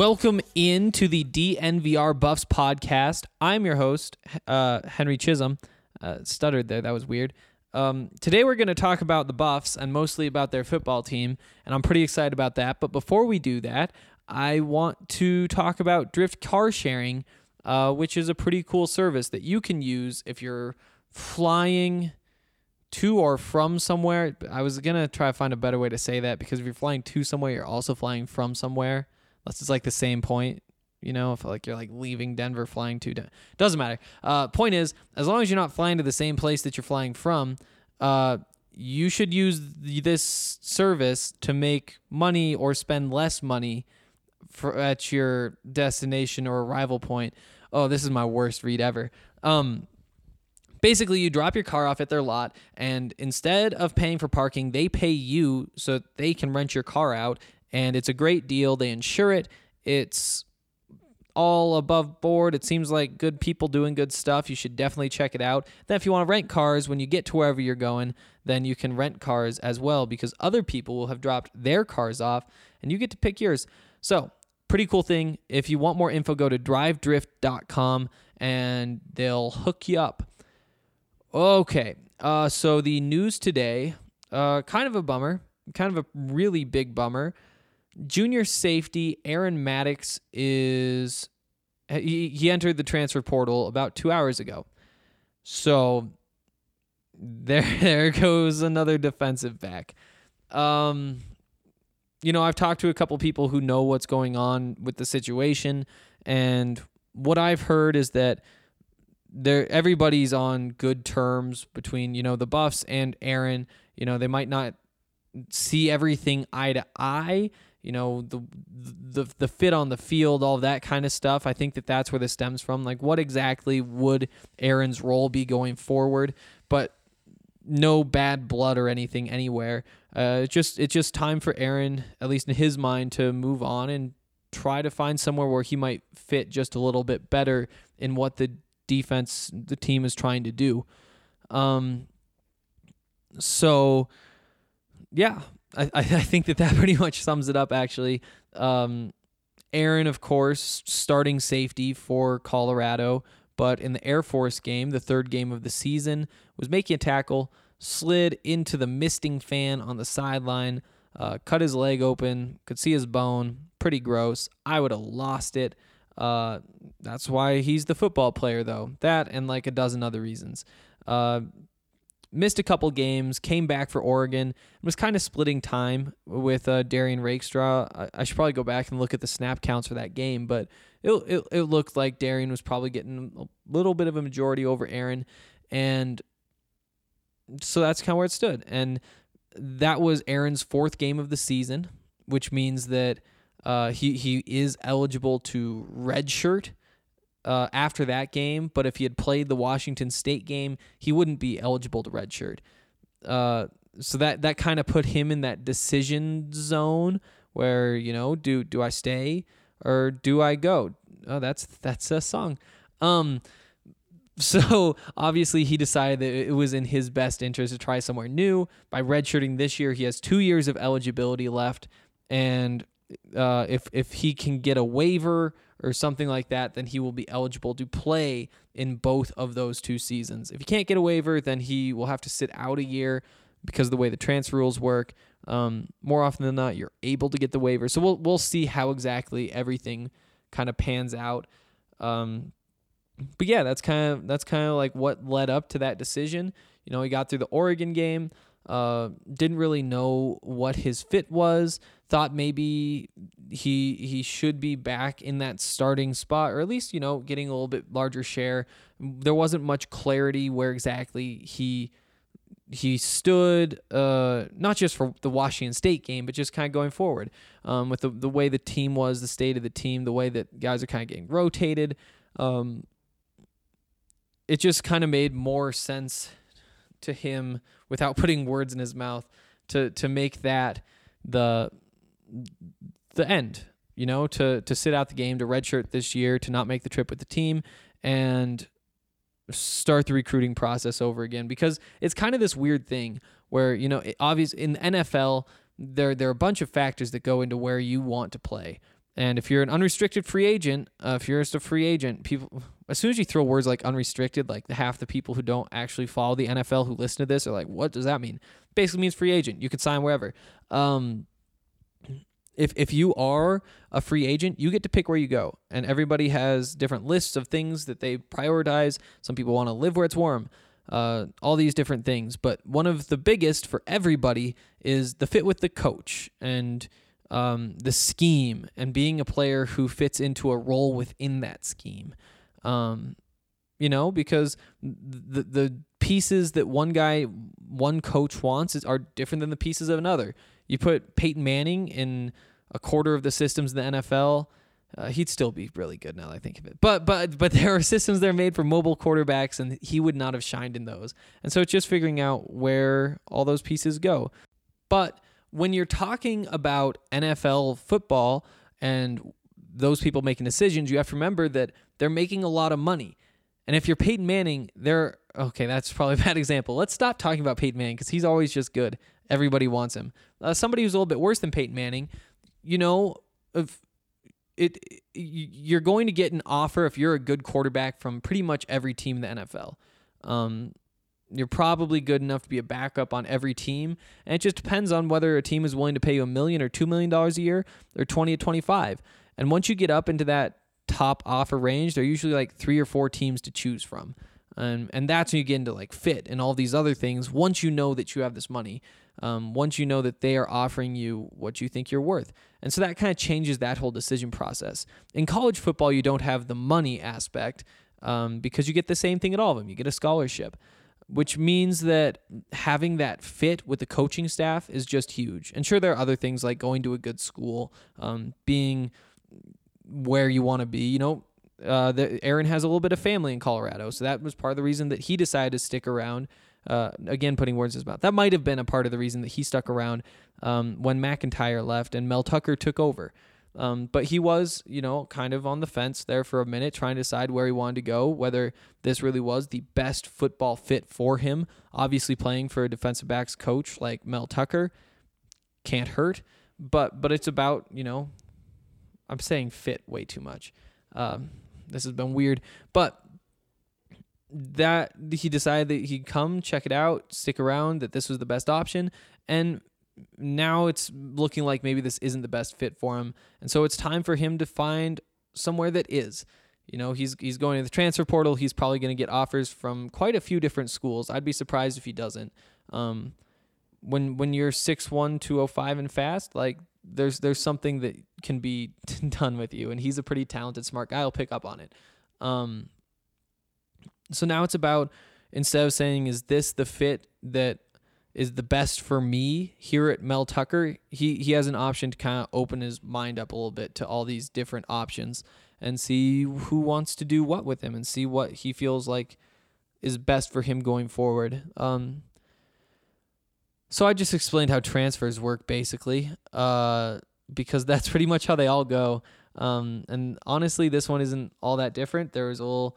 Welcome in to the DNVR Buffs podcast. I'm your host, uh, Henry Chisholm. Uh, stuttered there. That was weird. Um, today we're going to talk about the Buffs and mostly about their football team, and I'm pretty excited about that. But before we do that, I want to talk about Drift Car Sharing, uh, which is a pretty cool service that you can use if you're flying to or from somewhere. I was gonna try to find a better way to say that because if you're flying to somewhere, you're also flying from somewhere. Unless it's like the same point, you know, if like you're like leaving Denver, flying to Den- doesn't matter. Uh, point is, as long as you're not flying to the same place that you're flying from, uh, you should use th- this service to make money or spend less money for at your destination or arrival point. Oh, this is my worst read ever. Um, basically you drop your car off at their lot and instead of paying for parking they pay you so they can rent your car out and it's a great deal. They insure it. It's all above board. It seems like good people doing good stuff. You should definitely check it out. Then if you want to rent cars when you get to wherever you're going then you can rent cars as well because other people will have dropped their cars off and you get to pick yours. So pretty cool thing. If you want more info go to drivedrift.com and they'll hook you up. Okay. Uh, so the news today, uh, kind of a bummer, kind of a really big bummer. Junior safety Aaron Maddox is he, he entered the transfer portal about two hours ago. So there there goes another defensive back. Um, you know, I've talked to a couple people who know what's going on with the situation, and what I've heard is that there everybody's on good terms between you know the Buffs and Aaron. You know they might not see everything eye to eye. You know the the the fit on the field, all that kind of stuff. I think that that's where this stems from. Like, what exactly would Aaron's role be going forward? But no bad blood or anything anywhere. Uh, it's just it's just time for Aaron, at least in his mind, to move on and try to find somewhere where he might fit just a little bit better in what the defense the team is trying to do. Um, so, yeah, I, I think that that pretty much sums it up. Actually, um, Aaron, of course, starting safety for Colorado, but in the Air Force game, the third game of the season, was making a tackle, slid into the misting fan on the sideline, uh, cut his leg open, could see his bone. Pretty gross. I would have lost it. Uh, that's why he's the football player, though. That and like a dozen other reasons. Uh, missed a couple games, came back for Oregon, was kind of splitting time with uh, Derrion Rakestraw. I, I should probably go back and look at the snap counts for that game, but it, it, it looked like Derrion was probably getting a little bit of a majority over Aaron. And so that's kind of where it stood. And that was Aaron's fourth game of the season, which means that uh, he he is eligible to redshirt uh, after that game. But if he had played the Washington State game, he wouldn't be eligible to redshirt. Uh, so that that kind of put him in that decision zone where you know do do I stay or do I go? Oh, that's that's a song. Um, so obviously he decided that it was in his best interest to try somewhere new. By redshirting this year, he has two years of eligibility left, and uh, if if he can get a waiver or something like that, then he will be eligible to play in both of those two seasons. If he can't get a waiver, then he will have to sit out a year because of the way the transfer rules work. Um, more often than not, you're able to get the waiver. So we'll we'll see how exactly everything kind of pans out. Um, but yeah, that's kind of that's kind of like what led up to that decision. You know, he got through the Oregon game, uh, didn't really know what his fit was. Thought maybe he he should be back in that starting spot, or at least you know getting a little bit larger share. There wasn't much clarity where exactly he he stood, uh, not just for the Washington State game, but just kind of going forward um, with the the way the team was, the state of the team, the way that guys are kind of getting rotated. Um, it just kind of made more sense to him without putting words in his mouth to to make that the the end you know to to sit out the game to redshirt this year to not make the trip with the team and start the recruiting process over again because it's kind of this weird thing where you know it, obvious in the NFL there there are a bunch of factors that go into where you want to play and if you're an unrestricted free agent, uh, if you're just a free agent, people as soon as you throw words like unrestricted, like half the people who don't actually follow the NFL who listen to this are like, what does that mean? Basically means free agent. You can sign wherever. Um, if if you are a free agent, you get to pick where you go, and everybody has different lists of things that they prioritize. Some people want to live where it's warm. Uh, all these different things, but one of the biggest for everybody is the fit with the coach and um, the scheme and being a player who fits into a role within that scheme. Um, you know, because the the pieces that one guy, one coach wants is, are different than the pieces of another. You put Peyton Manning in a quarter of the systems in the NFL. Uh, he'd still be really good now that I think of it. But but but there are systems that are made for mobile quarterbacks, and he would not have shined in those. And so it's just figuring out where all those pieces go. But when you're talking about NFL football and those people making decisions, you have to remember that they're making a lot of money. And if you're Peyton Manning, they're okay. That's probably a bad example. Let's stop talking about Peyton Manning because he's always just good. Everybody wants him. Uh, somebody who's a little bit worse than Peyton Manning, you know, if it, you're going to get an offer if you're a good quarterback from pretty much every team in the NFL. Um, you're probably good enough to be a backup on every team. And it just depends on whether a team is willing to pay you a million or two million dollars a year or 20 to 25. And once you get up into that top offer range, there are usually like three or four teams to choose from. And, and that's when you get into like fit and all these other things. Once you know that you have this money, um, once you know that they are offering you what you think you're worth. And so that kind of changes that whole decision process. In college football, you don't have the money aspect um, because you get the same thing at all of them. You get a scholarship which means that having that fit with the coaching staff is just huge. And sure, there are other things like going to a good school, um, being where you want to be. You know, uh, the, Aaron has a little bit of family in Colorado, so that was part of the reason that he decided to stick around. Uh, again, putting words in his mouth. That might have been a part of the reason that he stuck around um, when MacIntyre left and Mel Tucker took over. Um, but he was, you know, kind of on the fence there for a minute, trying to decide where he wanted to go, whether this really was the best football fit for him. Obviously, playing for a defensive backs coach like Mel Tucker can't hurt, but but it's about you know, I'm saying fit way too much. Um, this has been weird, but that he decided that he'd come check it out, stick around, that this was the best option, and now it's looking like maybe this isn't the best fit for him. And so it's time for him to find somewhere that is. You know, he's he's going to the transfer portal. He's probably going to get offers from quite a few different schools. I'd be surprised if he doesn't. Um, when when you're 6'1", 205 and fast, like there's there's something that can be done with you, and he's a pretty talented, smart guy. I'll pick up on it. Um, so now it's about instead of saying is this the fit that is the best for me here at Mel Tucker, he he has an option to kind of open his mind up a little bit to all these different options and see who wants to do what with him and see what he feels like is best for him going forward. Um, so I just explained how transfers work basically, uh, because that's pretty much how they all go. Um, and honestly, this one isn't all that different. There was a little,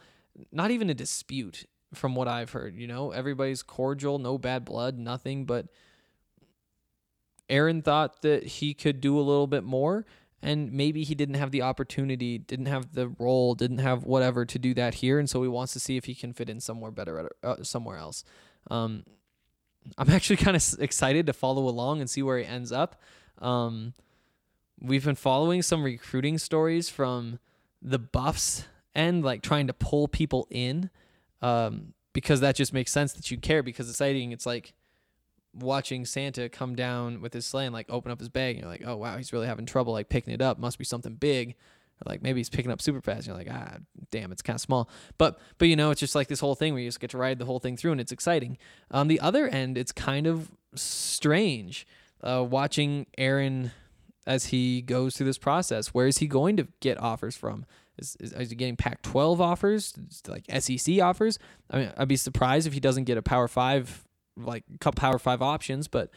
not even a dispute from what I've heard. You know, everybody's cordial, no bad blood, nothing. But Aaron thought that he could do a little bit more, and maybe he didn't have the opportunity, didn't have the role, didn't have whatever to do that here, and so he wants to see if he can fit in somewhere better, uh, somewhere else. Um, I'm actually kind of excited to follow along and see where he ends up. Um, we've been following some recruiting stories from the Buffs end, like trying to pull people in, um, because that just makes sense that you care because it's exciting. It's like watching Santa come down with his sleigh and like open up his bag, and you're like, oh wow, he's really having trouble like picking it up. Must be something big. Like maybe he's picking up super fast. You're like, ah, damn, it's kind of small. But but you know, it's just like this whole thing where you just get to ride the whole thing through, and it's exciting. On the other end, it's kind of strange uh, watching Aaron as he goes through this process. Where is he going to get offers from? Is, is, is he getting Pac-12 offers, like SEC offers? I mean, I'd be surprised if he doesn't get a Power Five, like Power Five options. But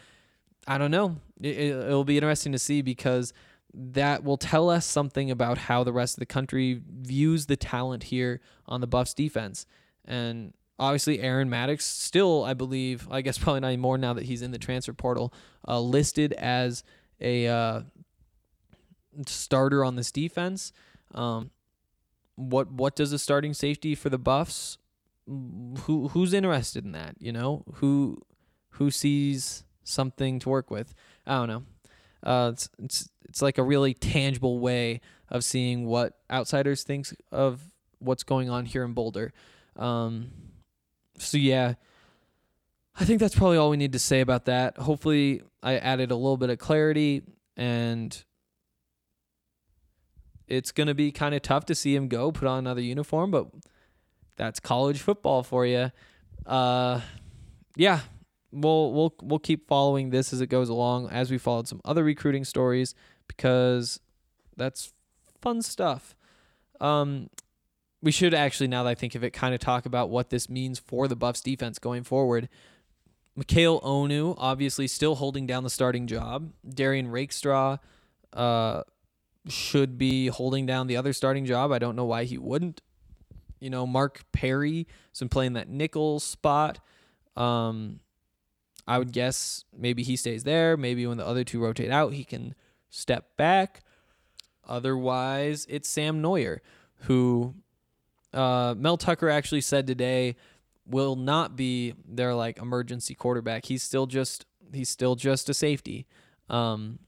I don't know. It, it, it'll be interesting to see because that will tell us something about how the rest of the country views the talent here on the Buffs defense. And obviously, Aaron Maddox still, I believe, I guess probably not anymore now that he's in the transfer portal, uh, listed as a uh, starter on this defense. Um, what what does a starting safety for the Buffs? Who who's interested in that? You know who who sees something to work with? I don't know. Uh, it's it's it's like a really tangible way of seeing what outsiders think of what's going on here in Boulder. Um, so yeah, I think that's probably all we need to say about that. Hopefully, I added a little bit of clarity, and it's gonna be kind of tough to see him go put on another uniform, but that's college football for you. Uh, yeah, we'll we'll we'll keep following this as it goes along as we followed some other recruiting stories because that's fun stuff. Um, we should actually, now that I think of it, kind of talk about what this means for the Buffs defense going forward. Mikial Onu, obviously still holding down the starting job. Derrion Rakestraw uh, should be holding down the other starting job. I don't know why he wouldn't. You know, Mark Perry has been playing that nickel spot. Um, I would guess maybe he stays there. Maybe when the other two rotate out, he can step back. Otherwise, it's Sam Noyer, who uh, Mel Tucker actually said today will not be their like emergency quarterback. He's still just he's still just a safety. Um,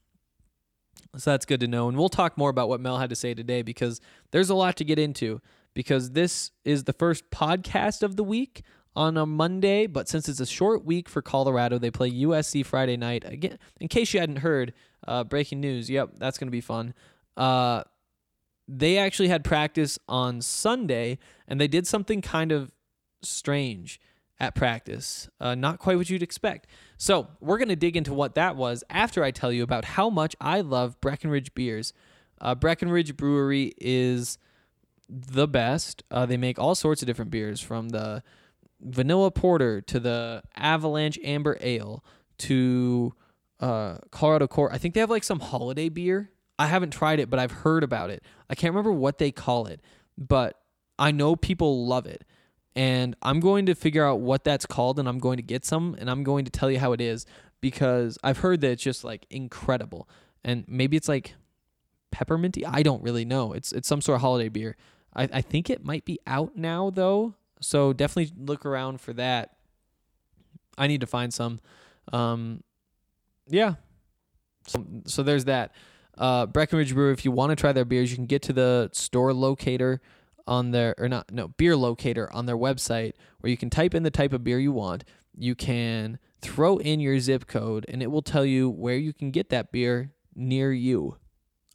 so that's good to know. And we'll talk more about what Mel had to say today because there's a lot to get into. Because this is the first podcast of the week on a Monday, but since it's a short week for Colorado, they play USC Friday night. Again, in case you hadn't heard, uh, breaking news. Yep, that's going to be fun. Uh, they actually had practice on Sunday, and they did something kind of strange at practice. Uh, not quite what you'd expect. So, we're going to dig into what that was after I tell you about how much I love Breckenridge beers. Uh, Breckenridge Brewery is the best. Uh, they make all sorts of different beers from the vanilla porter to the avalanche amber ale to uh, Colorado Core. I think they have like some holiday beer. I haven't tried it, but I've heard about it. I can't remember what they call it, but I know people love it. And I'm going to figure out what that's called and I'm going to get some and I'm going to tell you how it is because I've heard that it's just like incredible. And maybe it's like pepperminty. I don't really know. It's it's some sort of holiday beer. I, I think it might be out now though. So definitely look around for that. I need to find some. Um, yeah. So, so there's that. Uh, Breckenridge Brew, if you want to try their beers, you can get to the store locator on their, or not, no, beer locator on their website where you can type in the type of beer you want. You can throw in your zip code and it will tell you where you can get that beer near you.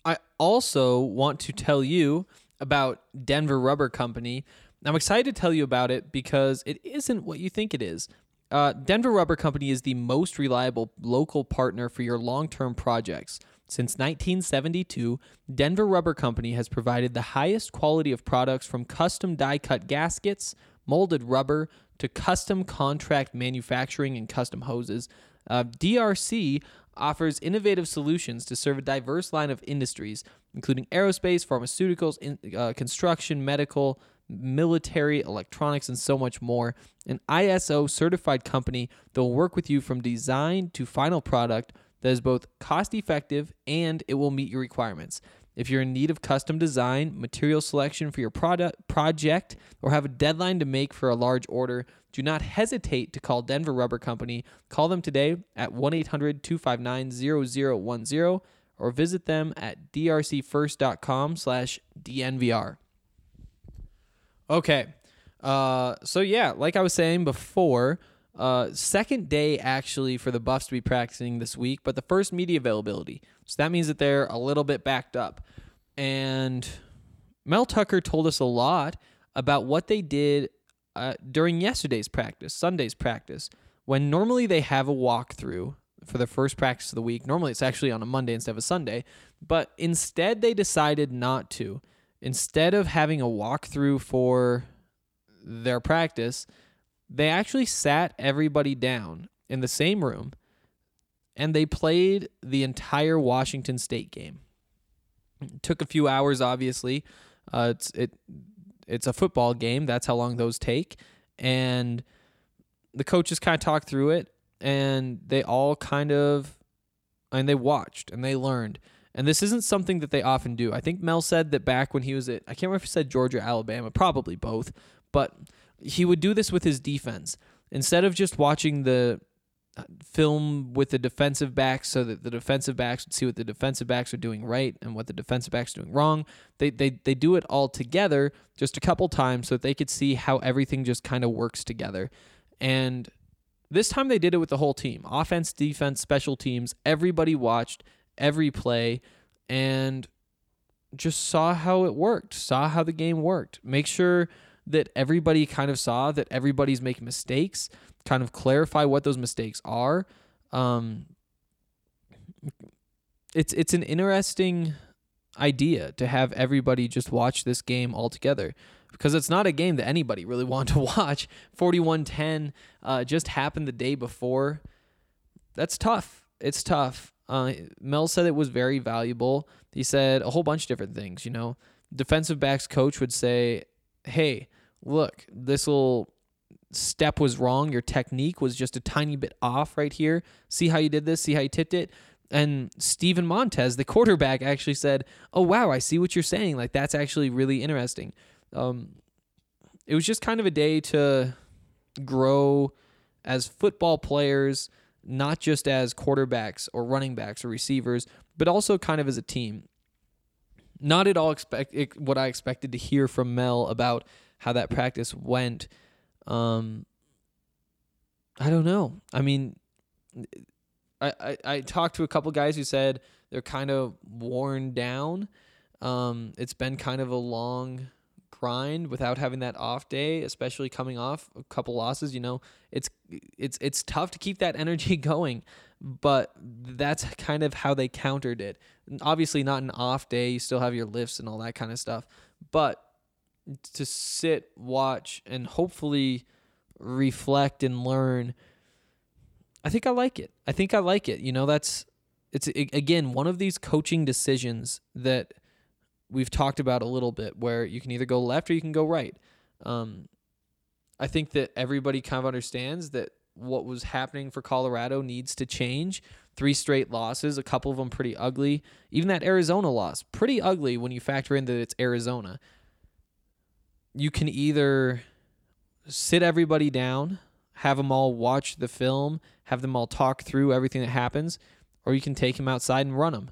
I also want to tell you about Denver Rubber Company. I'm excited to tell you about it because it isn't what you think it is. Uh, Denver Rubber Company is the most reliable local partner for your long term projects. Since 1972, Denver Rubber Company has provided the highest quality of products from custom die cut gaskets, molded rubber, to custom contract manufacturing and custom hoses. Uh, DRC offers innovative solutions to serve a diverse line of industries, including aerospace, pharmaceuticals, in, uh, construction, medical, military, electronics, and so much more. An ISO certified company that will work with you from design to final product that is both cost effective and it will meet your requirements. If you're in need of custom design, material selection for your product project, or have a deadline to make for a large order, do not hesitate to call Denver Rubber Company. Call them today at 1 800 259 0010 or visit them at drcfirst.com slash DNVR. Okay. Uh, so yeah, like I was saying before, uh, second day actually for the Buffs to be practicing this week, but the first media availability. So that means that they're a little bit backed up. And Mel Tucker told us a lot about what they did uh, during yesterday's practice, Sunday's practice, when normally they have a walkthrough for the first practice of the week. Normally it's actually on a Monday instead of a Sunday, but instead they decided not to. Instead of having a walkthrough for their practice, they actually sat everybody down in the same room and they played the entire Washington State game. It took a few hours, obviously. Uh, it's it it's a football game. That's how long those take, and the coaches kind of talked through it, and they all kind of, and they watched and they learned. And this isn't something that they often do. I think Mel said that back when he was at, I can't remember if he said Georgia, Alabama, probably both, but he would do this with his defense. Instead of just watching the uh, film with the defensive backs so that the defensive backs would see what the defensive backs are doing right and what the defensive backs are doing wrong. They they they do it all together just a couple times so that they could see how everything just kind of works together. And this time they did it with the whole team. Offense, defense, special teams, everybody watched every play and just saw how it worked, saw how the game worked. Make sure that everybody kind of saw that everybody's making mistakes kind of clarify what those mistakes are. Um, it's it's an interesting idea to have everybody just watch this game all together because it's not a game that anybody really wanted to watch. 41-10 uh, just happened the day before. That's tough. It's tough. Uh, Mel said it was very valuable. He said a whole bunch of different things. You know, defensive backs coach would say, "Hey, look, this little step was wrong. Your technique was just a tiny bit off right here. See how you did this? See how you tipped it? And Steven Montez, the quarterback, actually said, Oh, wow, I see what you're saying. Like, that's actually really interesting. Um, it was just kind of a day to grow as football players, not just as quarterbacks or running backs or receivers, but also kind of as a team. Not at all expect what I expected to hear from Mel about how that practice went um, I don't know. I mean, I, I, I talked to a couple guys who said they're kind of worn down. Um, it's been kind of a long grind without having that off day, especially coming off a couple losses. You know, it's it's it's tough to keep that energy going, but that's kind of how they countered it. Obviously, not an off day. You still have your lifts and all that kind of stuff, but to sit, watch, and hopefully reflect and learn. I think I like it. I think I like it. You know, that's it's again one of these coaching decisions that we've talked about a little bit where you can either go left or you can go right. Um, I think that everybody kind of understands that what was happening for Colorado needs to change. Three straight losses, a couple of them pretty ugly. Even that Arizona loss, pretty ugly when you factor in that it's Arizona you can either sit everybody down, have them all watch the film, have them all talk through everything that happens, or you can take them outside and run them.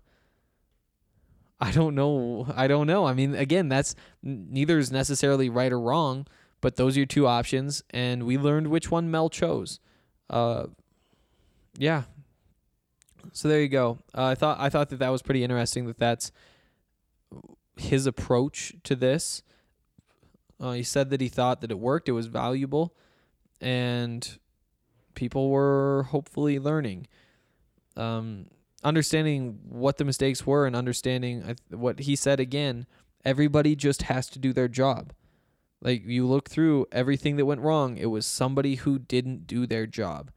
I don't know. I don't know. I mean, again, that's neither is necessarily right or wrong, but those are your two options, and we learned which one Mel chose. Uh, yeah. So there you go. Uh, I thought I thought that that was pretty interesting. That that's his approach to this. Uh, he said that he thought that it worked, it was valuable, and people were hopefully learning. Um, understanding what the mistakes were and understanding what he said again, everybody just has to do their job. Like you look through everything that went wrong, it was somebody who didn't do their job.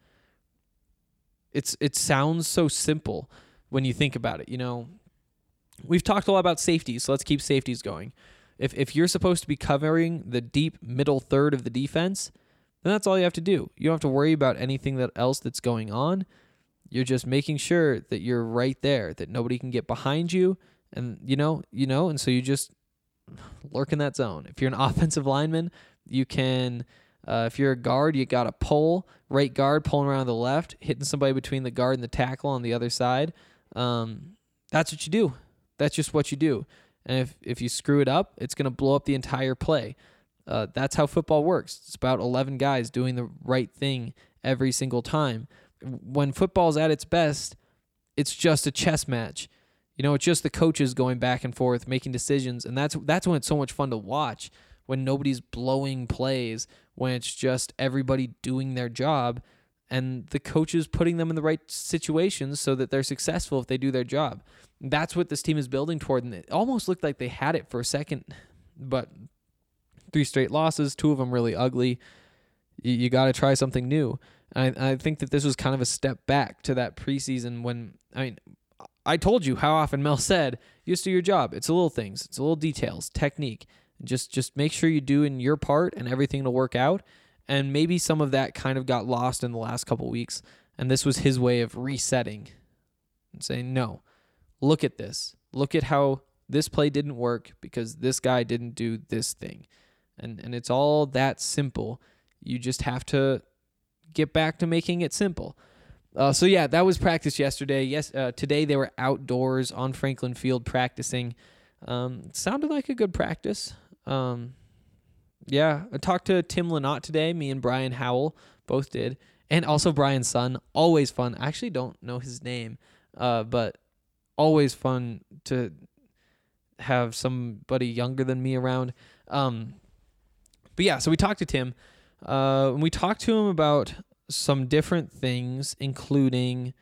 It's it sounds so simple when you think about it, you know. We've talked a lot about safety, so let's keep safeties going. If if you're supposed to be covering the deep middle third of the defense, then that's all you have to do. You don't have to worry about anything that else that's going on. You're just making sure that you're right there, that nobody can get behind you, and you know, you know, and so you just lurk in that zone. If you're an offensive lineman, you can. Uh, if you're a guard, you got a pull, right guard pulling around the left, hitting somebody between the guard and the tackle on the other side. Um, that's what you do. That's just what you do. And if if you screw it up, it's going to blow up the entire play. Uh, that's how football works. It's about 11 guys doing the right thing every single time. When football's at its best, it's just a chess match. You know, it's just the coaches going back and forth, making decisions, and that's that's when it's so much fun to watch. When nobody's blowing plays, when it's just everybody doing their job, and the coaches putting them in the right situations so that they're successful if they do their job. That's what this team is building toward, and it almost looked like they had it for a second, but three straight losses, two of them really ugly. You, you got to try something new. I, I think that this was kind of a step back to that preseason when I mean I told you how often Mel said, "You just do your job. It's the little things. It's the little details, technique. Just just make sure you do in your part, and everything will work out." And maybe some of that kind of got lost in the last couple weeks, and this was his way of resetting and saying, "No, look at this. Look at how this play didn't work because this guy didn't do this thing." And and it's all that simple. You just have to get back to making it simple. Uh, so yeah, that was practice yesterday. Yes, uh, today they were outdoors on Franklin Field practicing. Um, sounded like a good practice. Um, yeah, I talked to Tim Lynott today. Me and Brian Howell both did, and also Brian's son. Always fun. I actually don't know his name, uh, but always fun to have somebody younger than me around. Um, but yeah, so we talked to Tim. Uh, and we talked to him about some different things, including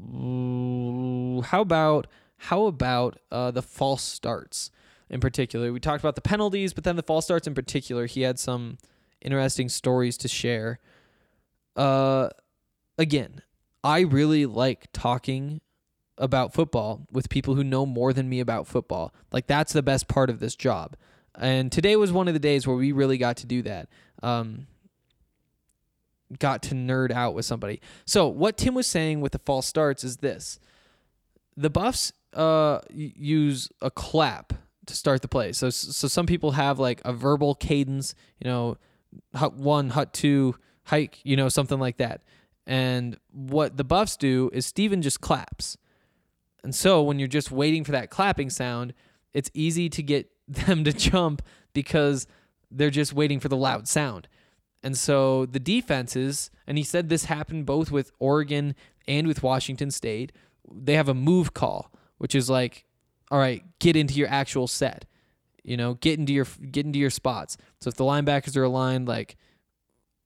how about how about uh, the false starts in particular. We talked about the penalties, but then the false starts in particular. He had some interesting stories to share. Uh, again, I really like talking about football with people who know more than me about football. Like that's the best part of this job. And today was one of the days where we really got to do that. Um, got to nerd out with somebody. So what Tim was saying with the false starts is this: the Buffs uh, use a clap to start the play. So so some people have like a verbal cadence, you know, hut one, hut two, hike, you know, something like that. And what the Buffs do is Steven just claps. And so when you're just waiting for that clapping sound, it's easy to get them to jump because they're just waiting for the loud sound. And so the defenses, and he said this happened both with Oregon and with Washington State, they have a move call, which is like, all right, get into your actual set. You know, get into your get into your spots. So if the linebackers are aligned like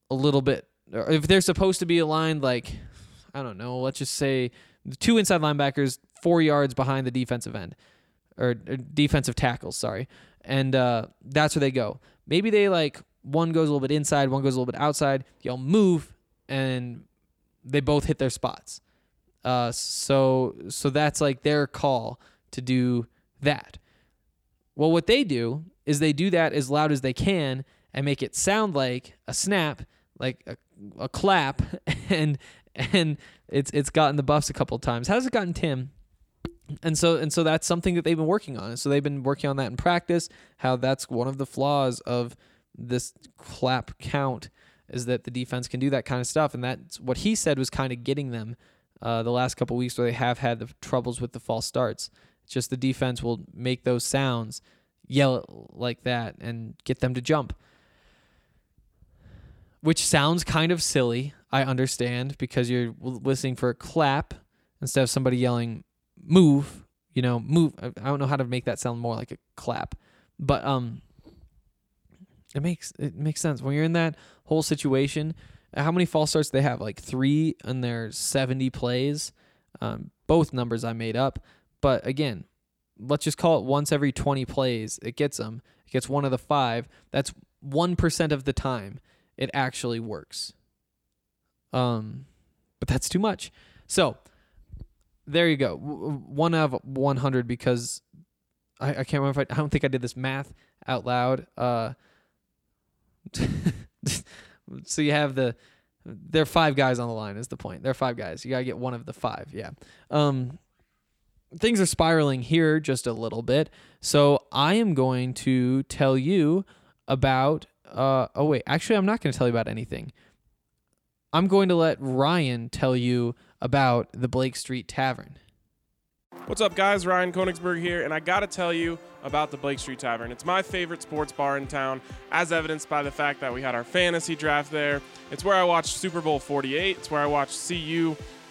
a little bit or if they're supposed to be aligned like I don't know, let's just say the two inside linebackers 4 yards behind the defensive end or, or defensive tackles, sorry. And uh, that's where they go. Maybe they like one goes a little bit inside, one goes a little bit outside. Y'all move, and they both hit their spots. Uh, so so that's like their call to do that. Well, what they do is they do that as loud as they can and make it sound like a snap, like a, a clap, and and it's it's gotten the buffs a couple of times. How's it gotten Tim? And so and so that's something that they've been working on. So they've been working on that in practice. How that's one of the flaws of this clap count is that the defense can do that kind of stuff, and that's what he said was kind of getting them uh, the last couple weeks where they have had the troubles with the false starts. It's just the defense will make those sounds, yell like that, and get them to jump. Which sounds kind of silly, I understand, because you're listening for a clap instead of somebody yelling move, you know, move. I don't know how to make that sound more like a clap, but um, it makes it makes sense when you're in that whole situation. How many false starts they have? Like three in their 70 plays. Um, both numbers I made up, but again, let's just call it once every 20 plays. It gets them. It gets one of the five. That's one percent of the time it actually works. Um, but that's too much. So there you go. One of 100 because I, I can't remember if I, I don't think I did this math out loud. Uh, so you have the, there are five guys on the line is the point. There are five guys. You got to get one of the five. Yeah. Um, things are spiraling here just a little bit. So I am going to tell you about, uh, oh wait, actually I'm not going to tell you about anything. I'm going to let Ryan tell you about the Blake Street Tavern. What's up, guys? Ryan Koenigsberg here, and I gotta tell you about the Blake Street Tavern. It's my favorite sports bar in town, as evidenced by the fact that we had our fantasy draft there. It's where I watched Super Bowl 48. It's where I watched CU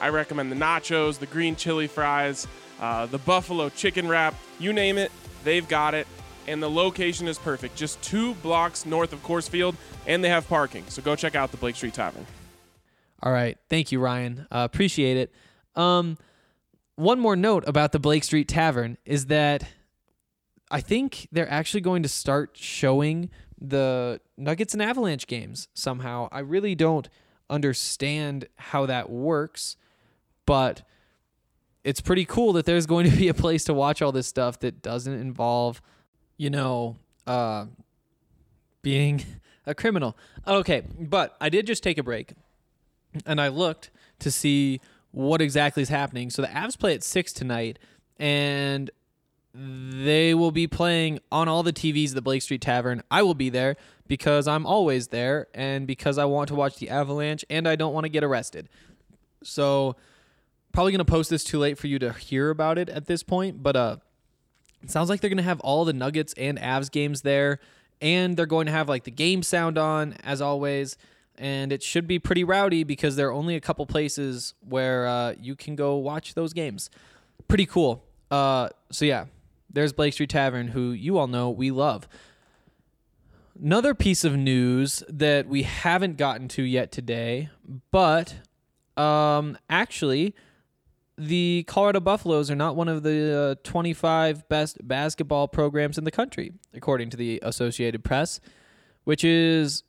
I recommend the nachos, the green chili fries, uh, the buffalo chicken wrap, you name it, they've got it. And the location is perfect, just two blocks north of Coors Field, and they have parking. So go check out the Blake Street Tavern. All right. Thank you, Ryan. Uh, appreciate it. Um, one more note about the Blake Street Tavern is that I think they're actually going to start showing the Nuggets and Avalanche games somehow. I really don't understand how that works, but it's pretty cool that there's going to be a place to watch all this stuff that doesn't involve, you know, uh, being a criminal. Okay, but I did just take a break and I looked to see what exactly is happening. So the Avs play at six tonight, and they will be playing on all the TVs at the Blake Street Tavern. I will be there because I'm always there, and because I want to watch the Avalanche, and I don't want to get arrested. So probably gonna post this too late for you to hear about it at this point, but uh, it sounds like they're gonna have all the Nuggets and Avs games there, and they're going to have like the game sound on as always and it should be pretty rowdy because there are only a couple places where uh, you can go watch those games. Pretty cool. Uh, so yeah, there's Blake Street Tavern, who you all know we love. Another piece of news that we haven't gotten to yet today, but um, actually, the Colorado Buffaloes are not one of the uh, 25 best basketball programs in the country, according to the Associated Press, which is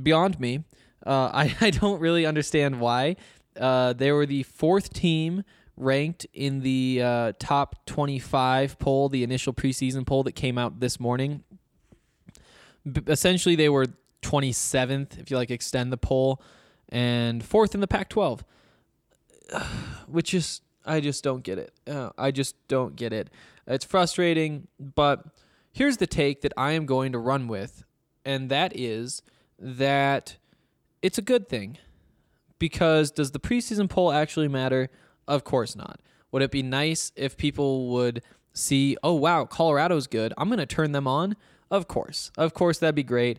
beyond me. Uh, I, I don't really understand why. Uh, they were the fourth team ranked in the uh, top 25 poll, the initial preseason poll that came out this morning. B- essentially, they were 27th, if you like extend the poll, and fourth in the Pac 12, which is, I just don't get it. Uh, I just don't get it. It's frustrating, but here's the take that I am going to run with, and that is that it's a good thing. Because does the preseason poll actually matter? Of course not. Would it be nice if people would see, oh, wow, Colorado's good. I'm going to turn them on? Of course. Of course, that'd be great.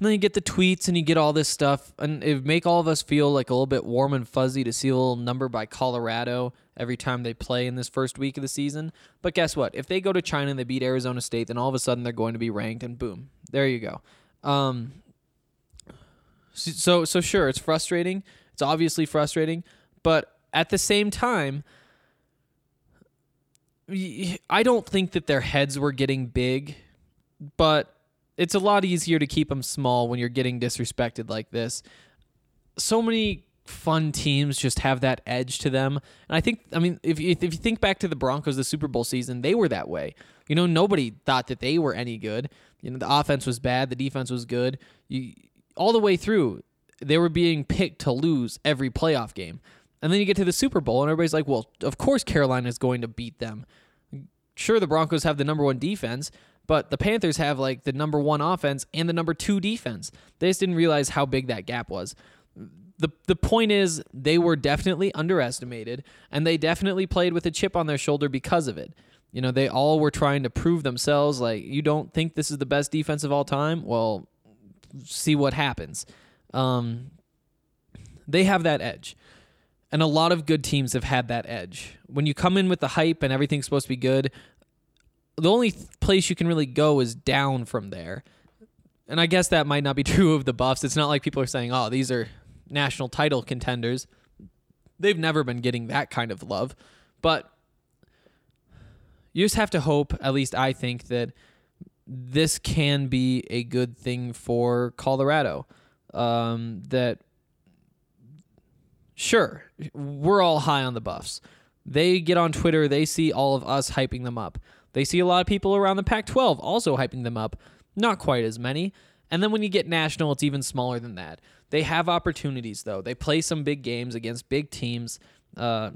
And then you get the tweets and you get all this stuff, and it make all of us feel like a little bit warm and fuzzy to see a little number by Colorado every time they play in this first week of the season. But guess what? If they go to China and they beat Arizona State, then all of a sudden they're going to be ranked, and boom, there you go. Um, so so sure, it's frustrating. It's obviously frustrating, but at the same time, I don't think that their heads were getting big, but it's a lot easier to keep them small when you're getting disrespected like this. So many fun teams just have that edge to them. And I think, I mean, if you, if you think back to the Broncos, the Super Bowl season, they were that way. You know, nobody thought that they were any good. You know, the offense was bad, the defense was good. You all the way through, they were being picked to lose every playoff game. And then you get to the Super Bowl, and everybody's like, well, of course Carolina is going to beat them. Sure, the Broncos have the number one defense, but the Panthers have like the number one offense and the number two defense. They just didn't realize how big that gap was. The, the point is, they were definitely underestimated, and they definitely played with a chip on their shoulder because of it. You know, they all were trying to prove themselves like, you don't think this is the best defense of all time? Well, see what happens. Um, they have that edge. And a lot of good teams have had that edge. When you come in with the hype and everything's supposed to be good, the only place you can really go is down from there. And I guess that might not be true of the Buffs. It's not like people are saying, oh, these are national title contenders. They've never been getting that kind of love. But you just have to hope, at least I think, that this can be a good thing for Colorado. Um, that sure, we're all high on the Buffs. They get on Twitter, they see all of us hyping them up. They see a lot of people around the Pac 12 also hyping them up. Not quite as many. And then when you get national, it's even smaller than that. They have opportunities, though. They play some big games against big teams. Uh,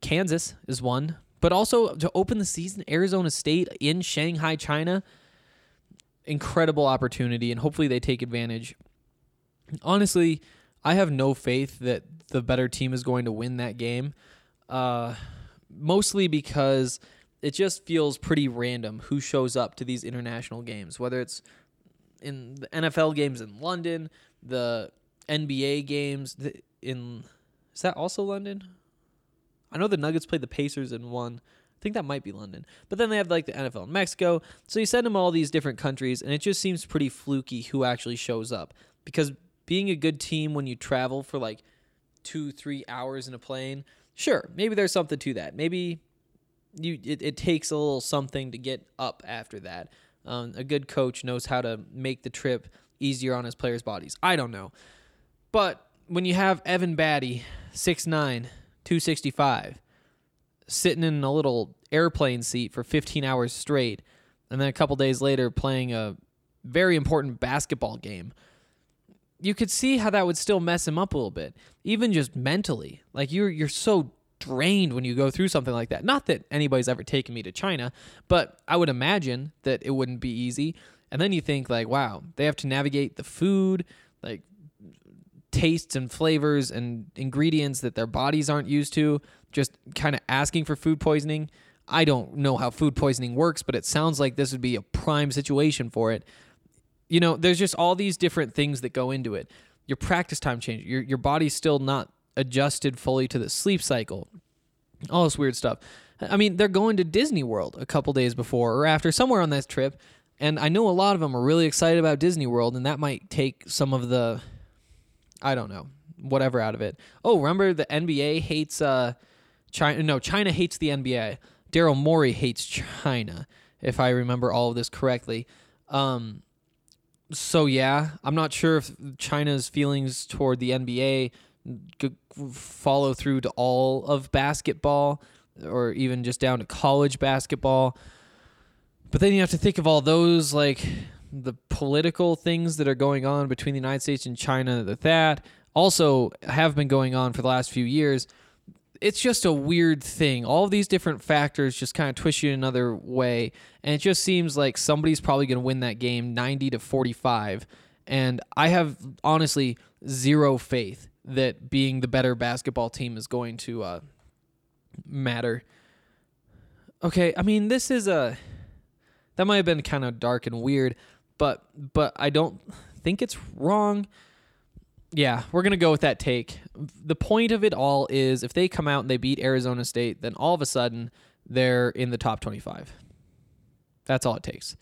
Kansas is one. But also to open the season, Arizona State in Shanghai, China. Incredible opportunity, and hopefully they take advantage. Honestly, I have no faith that the better team is going to win that game. Uh, mostly because it just feels pretty random who shows up to these international games, whether it's in the NFL games in London, the NBA games in is that also London? I know the Nuggets played the Pacers in one. I think that might be London. But then they have like the NFL in Mexico. So you send them all these different countries and it just seems pretty fluky who actually shows up. Because being a good team when you travel for like two, three hours in a plane, sure, maybe there's something to that. Maybe you it, it takes a little something to get up after that. Um, a good coach knows how to make the trip easier on his players' bodies. I don't know. But when you have Evan Battey, 6'9, 265, sitting in a little airplane seat for 15 hours straight, and then a couple days later playing a very important basketball game, you could see how that would still mess him up a little bit, even just mentally. Like you're you're so drained when you go through something like that. Not that anybody's ever taken me to China, but I would imagine that it wouldn't be easy. And then you think like, wow, they have to navigate the food, like tastes and flavors and ingredients that their bodies aren't used to, just kind of asking for food poisoning. I don't know how food poisoning works, but it sounds like this would be a prime situation for it. You know, there's just all these different things that go into it. Your practice time change. Your your body's still not adjusted fully to the sleep cycle. All this weird stuff. I mean, they're going to Disney World a couple days before or after, somewhere on that trip. And I know a lot of them are really excited about Disney World, and that might take some of the, I don't know, whatever out of it. Oh, remember the NBA hates uh, China? No, China hates the NBA. Daryl Morey hates China, if I remember all of this correctly. Um, so yeah, I'm not sure if China's feelings toward the NBA follow through to all of basketball or even just down to college basketball. But then you have to think of all those like the political things that are going on between the United States and China that that also have been going on for the last few years. It's just a weird thing. All these different factors just kind of twist you in another way, and it just seems like somebody's probably going to win that game 90 to 45. And I have honestly zero faith that being the better basketball team is going to uh, matter. Okay, I mean this is a that might have been kind of dark and weird, but but I don't think it's wrong. Yeah, we're gonna go with that take. The point of it all is if they come out and they beat Arizona State, then all of a sudden they're in the top twenty-five. That's all it takes.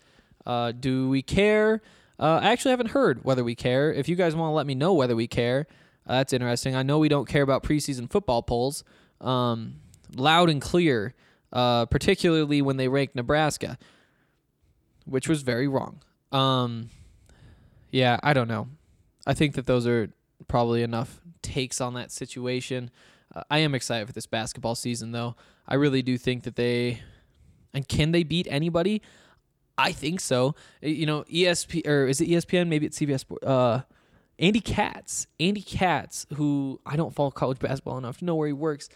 Uh, do we care? Uh, I actually haven't heard whether we care. If you guys want to let me know whether we care, uh, that's interesting. I know we don't care about preseason football polls. Um, loud and clear, uh, particularly when they ranked Nebraska, which was very wrong. Um, yeah, I don't know. I think that those are probably enough takes on that situation. Uh, I am excited for this basketball season, though. I really do think that they and can they beat anybody? I think so. Uh, You know, ESP or is it ESPN? Maybe it's CBS. Uh, Andy Katz, Andy Katz, who I don't follow college basketball enough to know where he works.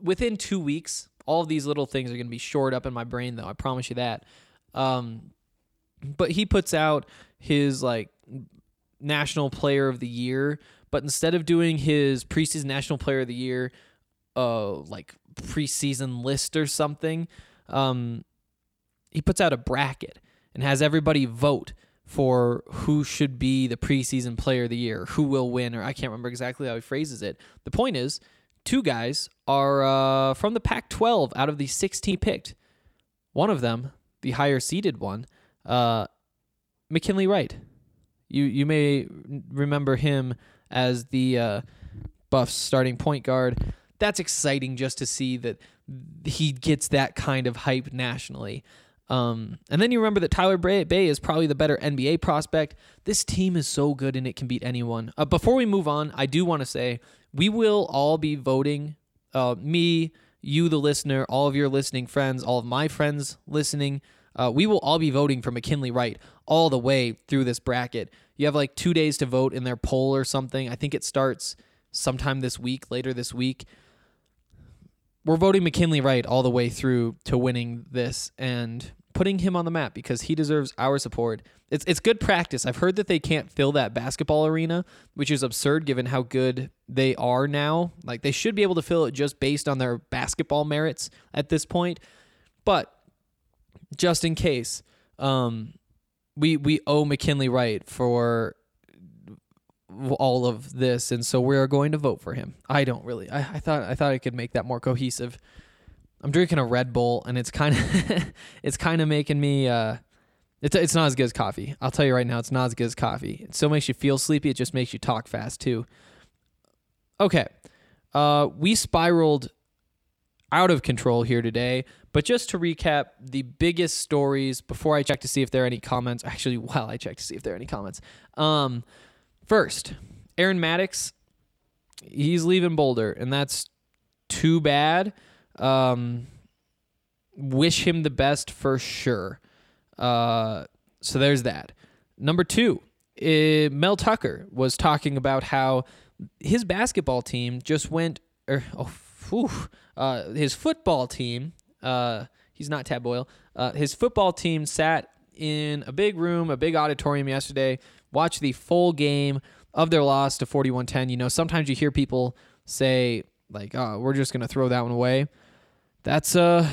Within two weeks, all of these little things are going to be shored up in my brain, though. I promise you that. Um, but he puts out his like national player of the year, but instead of doing his preseason national player of the year, uh, like preseason list or something, um, he puts out a bracket and has everybody vote for who should be the preseason player of the year, who will win, or I can't remember exactly how he phrases it. The point is, two guys are uh, from the Pac 12 out of the 16 picked. One of them, the higher seeded one, uh, McKinley Wright. You you may remember him as the uh, Buffs starting point guard. That's exciting just to see that he gets that kind of hype nationally. Um, and then you remember that Tyler Bey Bey is probably the better NBA prospect. This team is so good and it can beat anyone. Uh, before we move on, I do want to say we will all be voting. Uh, me, you, the listener, all of your listening friends, all of my friends listening, uh, we will all be voting for McKinley Wright all the way through this bracket. You have like two days to vote in their poll or something. I think it starts sometime this week, later this week. We're voting McKinley Wright all the way through to winning this and putting him on the map because he deserves our support. It's it's good practice. I've heard that they can't fill that basketball arena, which is absurd given how good they are now. Like they should be able to fill it just based on their basketball merits at this point. But just in case, um, we we owe McKinley Wright for all of this, and so we are going to vote for him. I don't really. I, I thought I thought I could make that more cohesive. I'm drinking a Red Bull, and it's kind of it's kind of making me. Uh, it's it's not as good as coffee. I'll tell you right now, it's not as good as coffee. It still makes you feel sleepy. It just makes you talk fast too. Okay, uh, we spiraled out of control here today. But just to recap, the biggest stories before I check to see if there are any comments. Actually, while I check to see if there are any comments. Um, first, Aaron Maddox, he's leaving Boulder, and that's too bad. Um, wish him the best for sure. Uh, so there's that. Number two, eh, Mel Tucker was talking about how his basketball team just went, or oh, whew, uh, his football team. Uh, he's not Tad Boyle. Uh, his football team sat in a big room, a big auditorium yesterday, watched the full game of their loss to 41-10. You know, sometimes you hear people say like, "Oh, we're just gonna throw that one away." That's uh,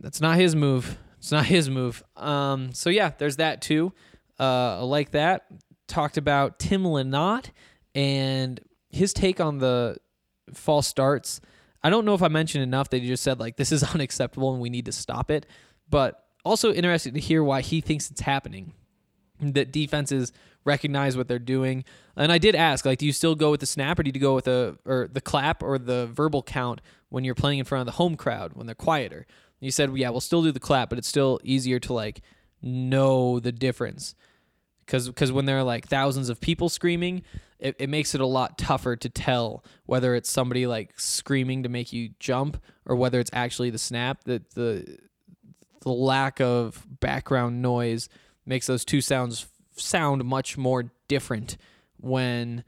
that's not his move. It's not his move. Um, so yeah, there's that too. Uh, like that. Talked about Tim Lynott and his take on the false starts. I don't know if I mentioned enough that he just said like this is unacceptable and we need to stop it. But also interested to hear why he thinks it's happening. That defenses recognize what they're doing. And I did ask, like, do you still go with the snap or do you go with the or the clap or the verbal count when you're playing in front of the home crowd when they're quieter? And you said, yeah, we'll still do the clap, but it's still easier to like know the difference because because when there are like thousands of people screaming, it, it makes it a lot tougher to tell whether it's somebody like screaming to make you jump or whether it's actually the snap. That the the lack of background noise makes those two sounds sound much more different when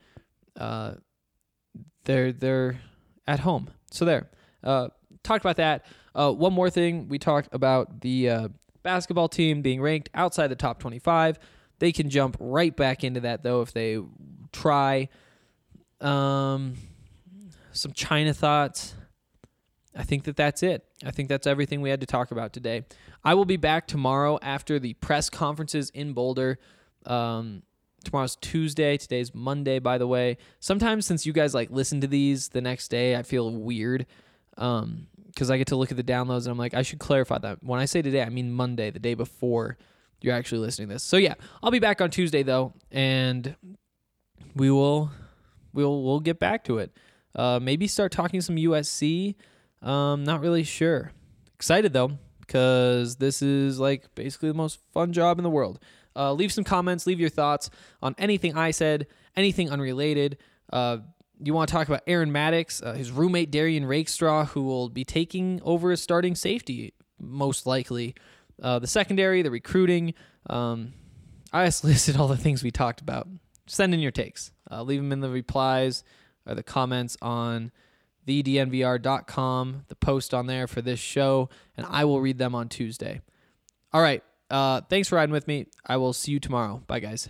uh, they're they're at home. So there, uh, talked about that. Uh, one more thing, we talked about the uh, basketball team being ranked outside the top 25. They can jump right back into that though if they try. Um, some China thoughts. I think that that's it. I think that's everything we had to talk about today. I will be back tomorrow after the press conferences in Boulder. Um, tomorrow's Tuesday. Today's Monday, by the way. Sometimes since you guys like listen to these the next day, I feel weird. Um, because I get to look at the downloads and I'm like, I should clarify that. When I say today, I mean Monday, the day before you're actually listening to this. So yeah, I'll be back on Tuesday though, and we will we'll we'll get back to it. Uh, maybe start talking some USC. Um, not really sure. Excited though, because this is like basically the most fun job in the world. Uh, leave some comments, leave your thoughts on anything I said, anything unrelated. Uh, you want to talk about Aaron Maddox, uh, his roommate Derrion Rakestraw, who will be taking over as starting safety most likely. Uh, the secondary, the recruiting. Um, I just listed all the things we talked about. Send in your takes. Uh, leave them in the replies or the comments on thednvr.com, the post on there for this show, and I will read them on Tuesday. All right. Uh, thanks for riding with me. I will see you tomorrow. Bye, guys.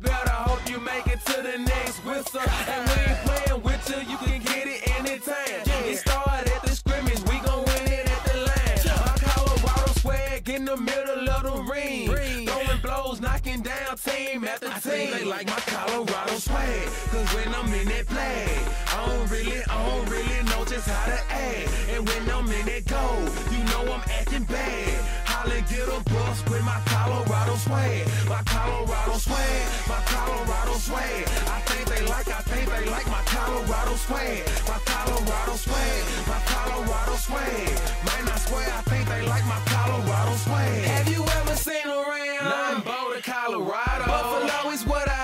the next whistle. And we ain't playing with you, you can team after team. I think they like my Colorado swag, cause when I'm in that play, I don't really, I don't really know just how to act. And when I'm in that goal, you know I'm acting bad. Holla, get a bus with my Colorado swag. My Colorado swag, my Colorado swag. I think they like, I think they like my Colorado swag. My Colorado swag, my Colorado swag. Man, I swear, I think they like my Colorado swag. Have you ever seen around? Nine Boulder, Colorado. Buffalo is what I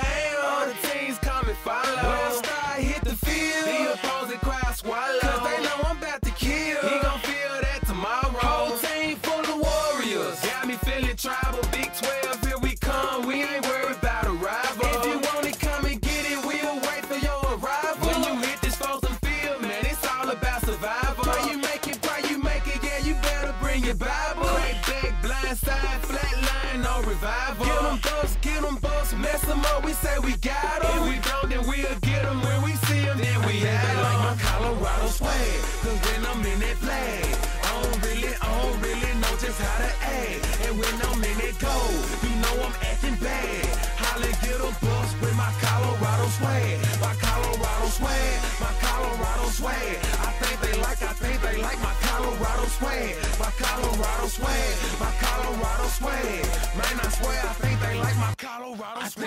up. We say we got them. If we don't, then we'll get them when we see them. Then we have them. like my Colorado swag. Cause when I'm in that flag, I don't really, I don't really know just how to act. And when I'm in that goal, you know I'm acting bad. Holly get a bus with my Colorado swag. My Colorado swag, my Colorado swag. I think they like, I think they like my Colorado swag. My Colorado swag, my Colorado swag. Man, I swear I think they like my Colorado swag.